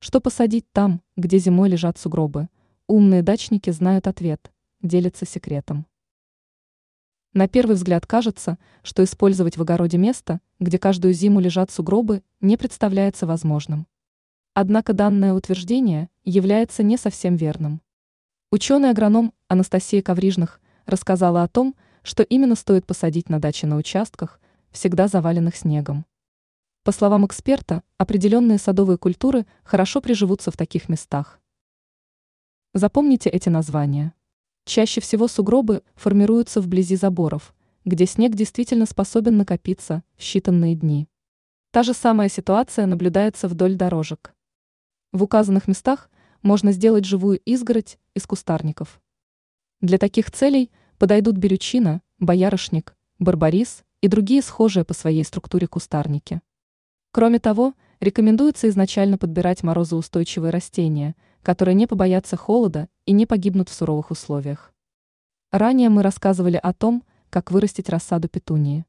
Что посадить там, где зимой лежат сугробы? Умные дачники знают ответ, делятся секретом. На первый взгляд кажется, что использовать в огороде место, где каждую зиму лежат сугробы, не представляется возможным. Однако данное утверждение является не совсем верным. Ученый-агроном Анастасия Коврижных рассказала о том, что именно стоит посадить на даче на участках, всегда заваленных снегом. По словам эксперта, определенные садовые культуры хорошо приживутся в таких местах. Запомните эти названия. Чаще всего сугробы формируются вблизи заборов, где снег действительно способен накопиться в считанные дни. Та же самая ситуация наблюдается вдоль дорожек. В указанных местах можно сделать живую изгородь из кустарников. Для таких целей подойдут берючина, боярышник, барбарис и другие схожие по своей структуре кустарники. Кроме того, рекомендуется изначально подбирать морозоустойчивые растения, которые не побоятся холода и не погибнут в суровых условиях. Ранее мы рассказывали о том, как вырастить рассаду петунии.